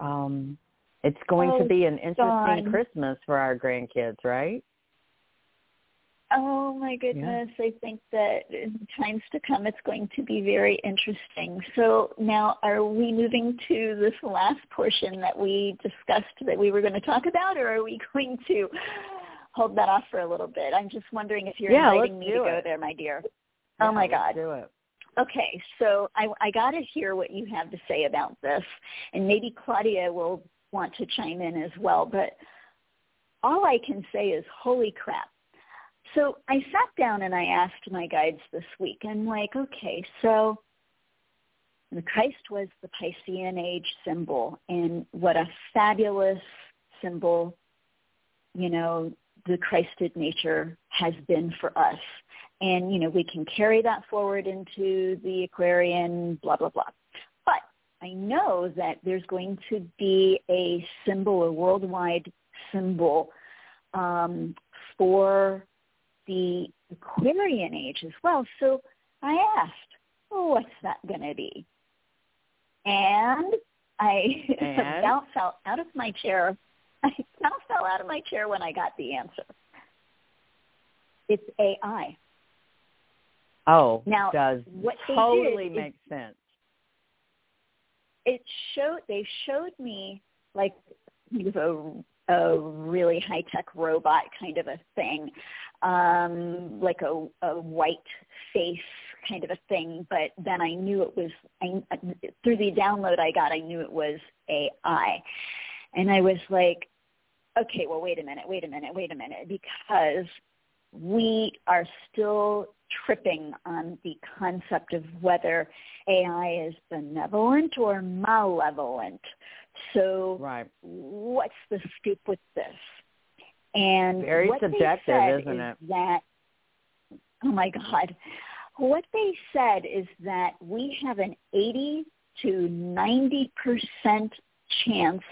Um, it's going to Oh, be an interesting Dawn. Christmas for our grandkids, right? Oh my goodness, I think that in times to come it's going to be very interesting. So now are we moving to this last portion that we discussed that we were going to talk about or are we [laughs] going to hold that off for a little bit? I'm just wondering if you're Yeah, inviting me to do go there, my dear. oh my God. do it. Okay, so I, I got to hear what you have to say about this, and maybe Claudia will want to chime in as well. But all I can say is, holy crap! So I sat down and I asked my guides this week. I'm like, okay, so the Christ was the Piscean age symbol, and what a fabulous symbol, you know, the Christed nature has been for us. And, you know, we can carry that forward into the Aquarian, blah, blah, blah. But I know that there's going to be a symbol, a worldwide symbol um, for the Aquarian age as well. So I asked, oh, what's that going to be? And I [laughs] and? bounced out, out of my chair. I bounced fell out of my chair when I got the answer. It's AI. Oh, now does what totally did make sense. It showed they showed me like a a really high tech robot kind of a thing, um, like a, a white face kind of a thing. But then I knew it was I, through the download I got. I knew it was AI, and I was like, okay, well, wait a minute, wait a minute, wait a minute, because we are still tripping on the concept of whether AI is benevolent or malevolent. So right. what's the scoop with this? And very subjective, isn't is it? That oh my God, what they said is that we have an 80 to 90 percent chance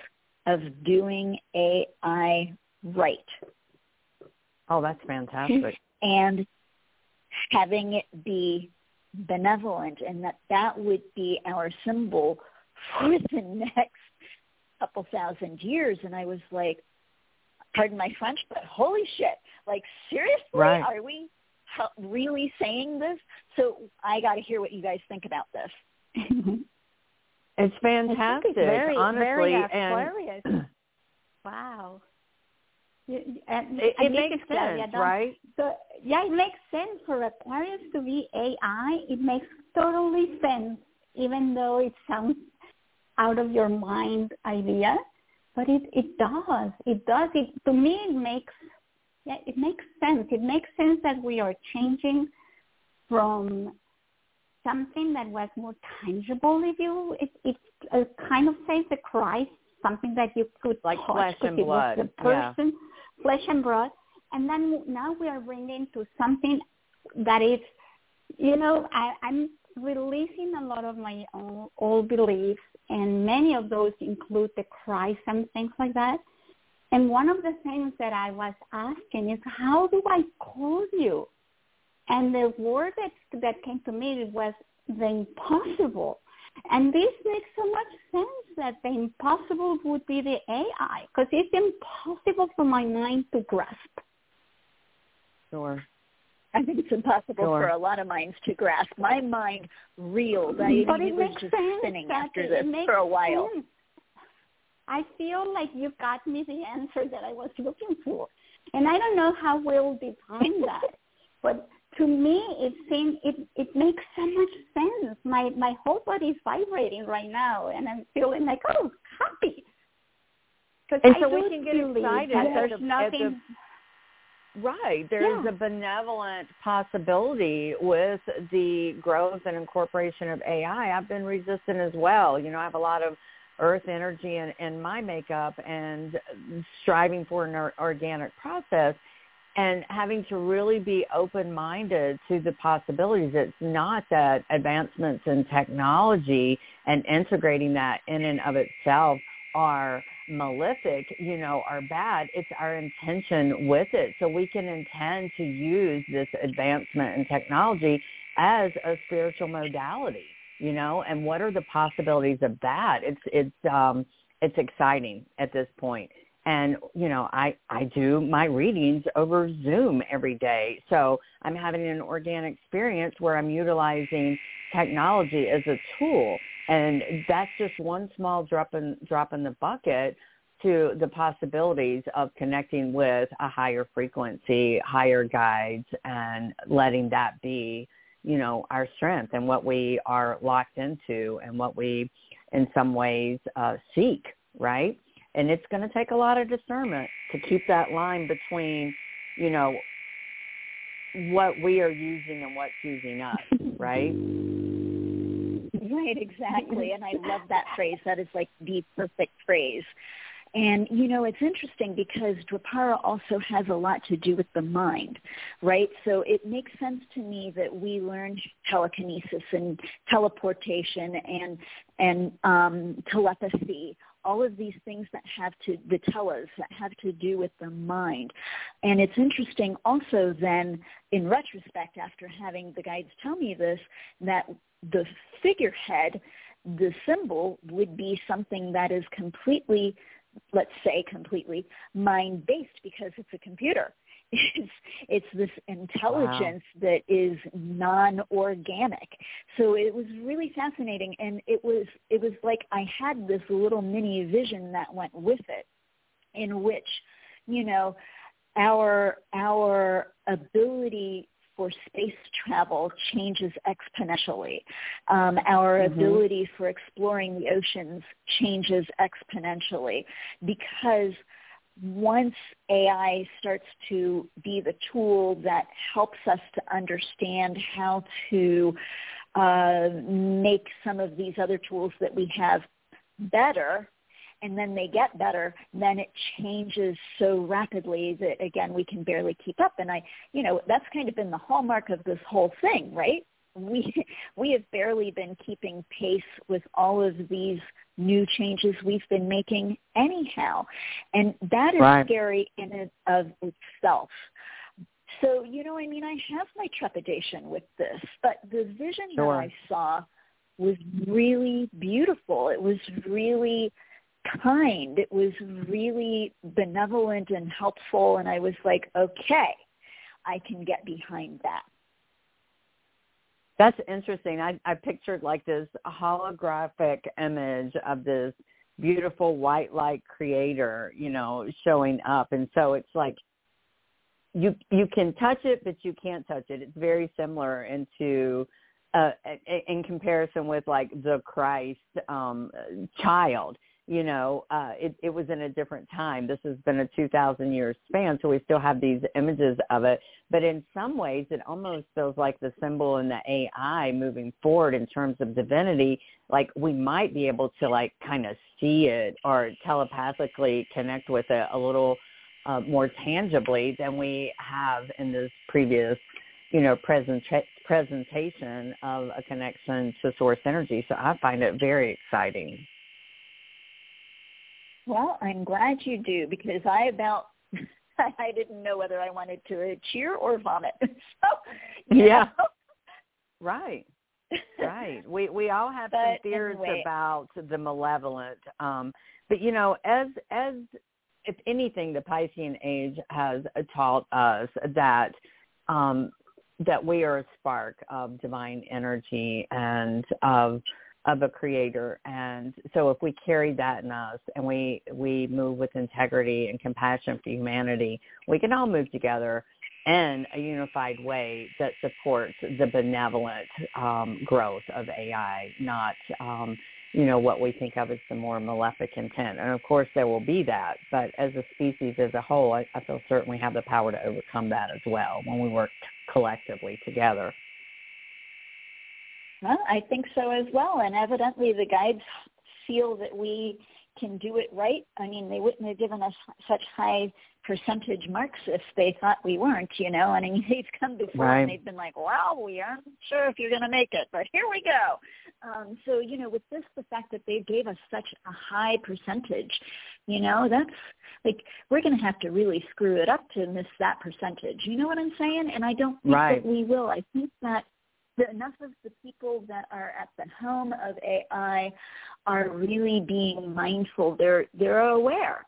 of doing AI right. Oh, that's fantastic. [laughs] and having it be benevolent and that that would be our symbol for [laughs] the next couple thousand years. And I was like, pardon my French, but holy shit, like seriously, right. are we really saying this? So I got to hear what you guys think about this. [laughs] it's fantastic, it's very, honestly, very and [clears throat] wow. And it, it makes sense, yeah, right? So yeah, it makes sense for Aquarius to be AI. It makes totally sense, even though it sounds out of your mind idea, but it it does. It does. It to me it makes yeah it makes sense. It makes sense that we are changing from something that was more tangible. If you it it uh, kind of says the Christ something that you could like touch flesh and blood. The person, yeah. Flesh and blood, and then now we are bringing to something that is, you know, I, I'm releasing a lot of my own old beliefs, and many of those include the Christ and things like that. And one of the things that I was asking is, how do I call you? And the word that that came to me was the impossible. And this makes so much sense that the impossible would be the AI because it's impossible for my mind to grasp. Sure. I think it's impossible sure. for a lot of minds to grasp. My mind reeled. I but mean, it, it was just spinning after this it for a while. Sense. I feel like you got me the answer that I was looking for. And I don't know how we'll define that. But to me it seems it it makes so much sense. My my whole body is vibrating right now, and I'm feeling like oh happy. And I so we can get excited that there's the- at nothing. Right. There's Yeah. a benevolent possibility with the growth and incorporation of AI. I've been resistant as well. You know, I have a lot of earth energy in, in my makeup and striving for an organic process and having to really be open-minded to the possibilities. It's not that advancements in technology and integrating that in and of itself are malefic, you know, are bad. It's our intention with it. So we can intend to use this advancement in technology as a spiritual modality, you know, and what are the possibilities of that? It's it's um it's exciting at this point. And, you know, I, I do my readings over Zoom every day. So I'm having an organic experience where I'm utilizing technology as a tool. And that's just one small drop in, drop in the bucket to the possibilities of connecting with a higher frequency, higher guides, and letting that be you know, our strength and what we are locked into and what we, in some ways, uh, seek, right? And it's going to take a lot of discernment to keep that line between, you know, what we are using and what's using us, right? Right, exactly. And I love that phrase. That is like the perfect phrase. And you know, it's interesting because Dwapara also has a lot to do with the mind, right? So it makes sense to me that we learn telekinesis and teleportation and and um, telepathy all of these things that have to the tellas that have to do with the mind. And it's interesting also then in retrospect after having the guides tell me this that the figurehead the symbol would be something that is completely let's say completely mind based because it's a computer [laughs] it's it's this intelligence wow. that is non-organic so it was really fascinating and it was it was like i had this little mini vision that went with it in which you know our our ability for space travel changes exponentially. Um, our mm-hmm. ability for exploring the oceans changes exponentially because once AI starts to be the tool that helps us to understand how to uh, make some of these other tools that we have better, and then they get better, then it changes so rapidly that again we can barely keep up. And I, you know, that's kind of been the hallmark of this whole thing, right? We [laughs] we have barely been keeping pace with all of these new changes we've been making anyhow. And that is right. scary in and of itself. So, you know, I mean, I have my trepidation with this, but the vision sure. that I saw was really beautiful. It was really kind. It was really benevolent and helpful. And I was like, okay, I can get behind that. That's interesting. I, I pictured like this holographic image of this beautiful white light creator, you know, showing up. And so it's like you you can touch it, but you can't touch it. It's very similar into uh, in comparison with like the Christ um, child you know, uh, it, it was in a different time. This has been a 2,000 year span, so we still have these images of it. But in some ways, it almost feels like the symbol and the AI moving forward in terms of divinity, like we might be able to like kind of see it or telepathically connect with it a little uh, more tangibly than we have in this previous, you know, presenta- presentation of a connection to source energy. So I find it very exciting. Well, I'm glad you do because I about [laughs] I didn't know whether I wanted to cheer or vomit. [laughs] so yeah, know. right, [laughs] right. We we all have some fears anyway. about the malevolent, um, but you know, as as if anything, the Piscean age has taught us that um, that we are a spark of divine energy and of of a creator. And so if we carry that in us and we we move with integrity and compassion for humanity we can all move together in a unified way that supports the benevolent um, growth of ai not um, you know what we think of as the more malefic intent. And of course there will be that. But as a species as a whole i, I feel certain we have the power to overcome that as well when we work collectively together well, I think so as well. And evidently the guides feel that we can do it right. I mean, they wouldn't have given us such high percentage marks if they thought we weren't, you know. And I mean, [laughs] they've come before right. and they've been like, "Well, we aren't sure if you're going to make it, but here we go." Um, so, you know, with this, the fact that they gave us such a high percentage, you know, that's like we're going to have to really screw it up to miss that percentage. You know what I'm saying? And I don't think right. that we will. I think that the, enough of the people that are at the helm of AI are really being mindful. They're they're aware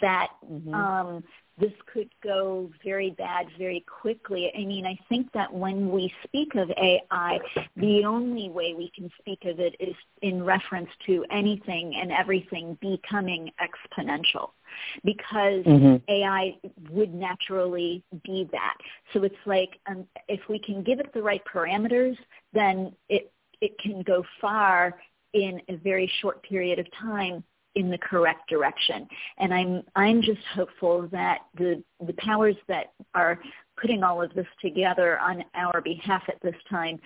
that mm-hmm. um, this could go very bad very quickly. I mean, I think that when we speak of AI, the only way we can speak of it is in reference to anything and everything becoming exponential because mm-hmm. AI would naturally be that. So it's like um, if we can give it the right parameters, then it it can go far in a very short period of time in the correct direction. And I'm I'm just hopeful that the the powers that are putting all of this together on our behalf at this time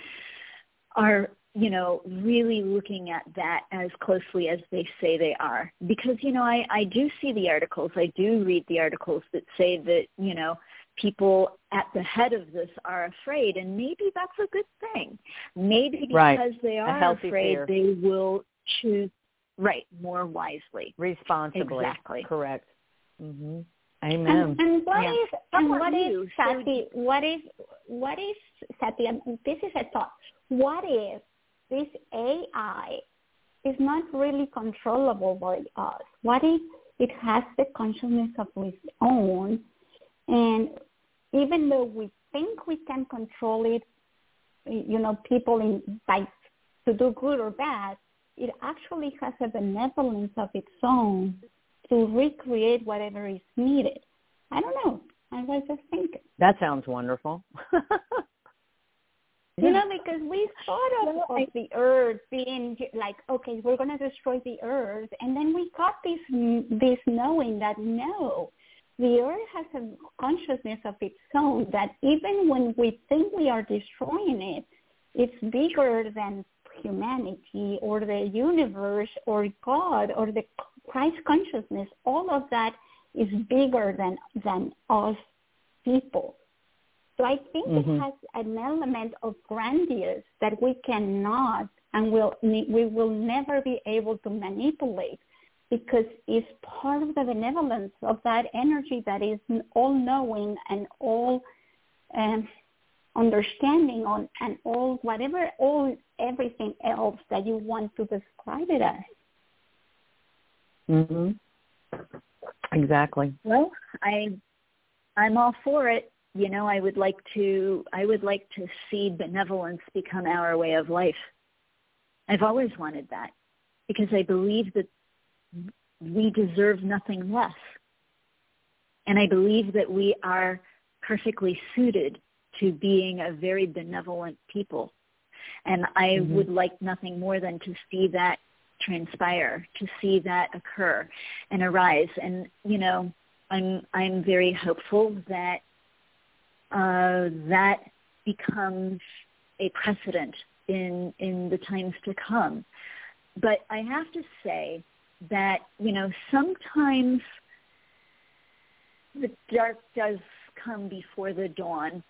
are you know really looking at that as closely as they say they are because you know I I do see the articles I do read the articles that say that you know people at the head of this are afraid and maybe that's a good thing maybe because right. they are afraid fear. they will choose Right, more wisely. Responsibly. Exactly. Correct. Mm-hmm. Amen. And, and what yeah. is and what is Sati? What is what is Sati? This is a thought. What if this AI is not really controllable by us? What if it has the consciousness of its own, and even though we think we can control it, you know, people in by to do good or bad, it actually has a benevolence of its own to recreate whatever is needed. I don't know. I was just thinking. That sounds wonderful. [laughs] you know, because we thought of, of the earth being like, okay, we're going to destroy the earth, and then we got this this knowing that no, the earth has a consciousness of its own. That even when we think we are destroying it, it's bigger than humanity or the universe or God or the Christ consciousness, all of that is bigger than than us people. So I think mm-hmm. it has an element of grandiose that we cannot and will we will never be able to manipulate because it's part of the benevolence of that energy that is all knowing and all um, understanding on and all whatever all everything else that you want to describe it as. Mhm. Exactly. Well, I I'm all for it. You know, I would like to I would like to see benevolence become our way of life. I've always wanted that because I believe that we deserve nothing less. And I believe that we are perfectly suited to being a very benevolent people. And I mm-hmm. would like nothing more than to see that transpire, to see that occur and arise. And, you know, I'm, I'm very hopeful that uh, that becomes a precedent in, in the times to come. But I have to say that, you know, sometimes the dark does come before the dawn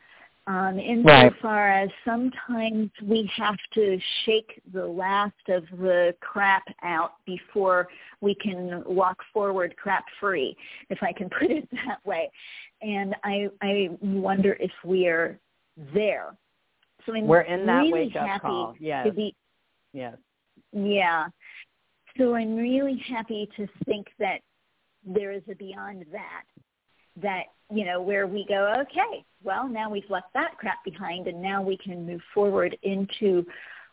um, insofar right. as sometimes we have to shake the last of the crap out before we can walk forward crap free, if I can [laughs] put it that way. And I, I wonder if we're there. So I'm we're in that really wake up call. Yes. Be, yes. Yeah. So I'm really happy to think that there is a beyond that that you know where we go okay well now we've left that crap behind and now we can move forward into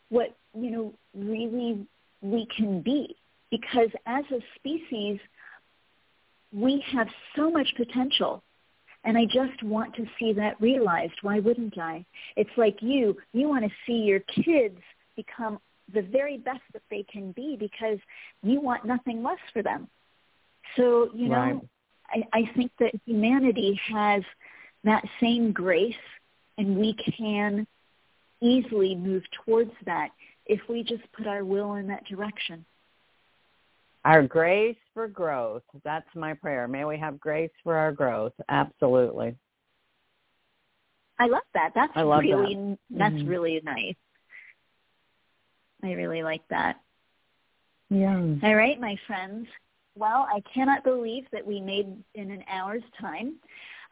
what you know really we can be because as a species we have so much potential and I just want to see that realized. Why wouldn't I? It's like you. You want to see your kids become the very best that they can be because you want nothing less for them. So, you know, right. I, I think that humanity has that same grace and we can easily move towards that if we just put our will in that direction. Our grace for growth. That's my prayer. May we have grace for our growth. Absolutely. I love that. That's love really that. that's mm-hmm. really nice. I really like that. Yeah. All right, my friends. Well, I cannot believe that we made in an hour's time.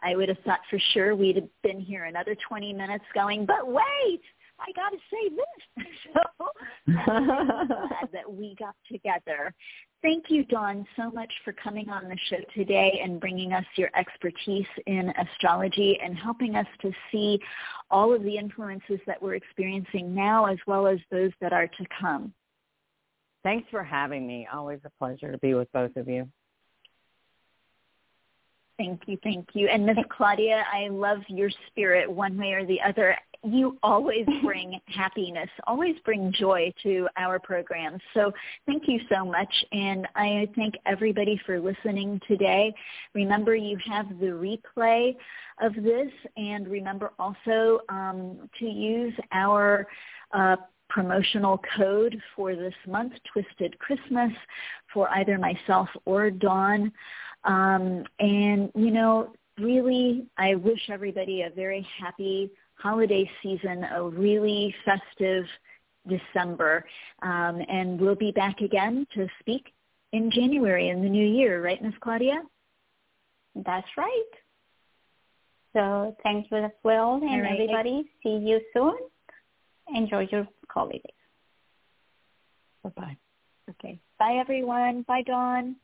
I would have thought for sure we'd have been here another 20 minutes going, but wait, I got to say this. [laughs] so [laughs] glad that we got together. Thank you, Dawn, so much for coming on the show today and bringing us your expertise in astrology and helping us to see all of the influences that we're experiencing now as well as those that are to come. Thanks for having me. Always a pleasure to be with both of you. Thank you, thank you. And Miss Claudia, I love your spirit one way or the other. You always [laughs] bring happiness, always bring joy to our programs. So thank you so much. And I thank everybody for listening today. Remember, you have the replay of this. And remember also um, to use our uh, promotional code for this month, Twisted Christmas, for either myself or Dawn. Um, and, you know, really, I wish everybody a very happy holiday season, a really festive December. Um, and we'll be back again to speak in January in the new year, right, Miss Claudia? That's right. So thank you as well, and right. everybody. See you soon. Enjoy your holidays. Bye-bye. Okay. Bye, everyone. Bye, Dawn.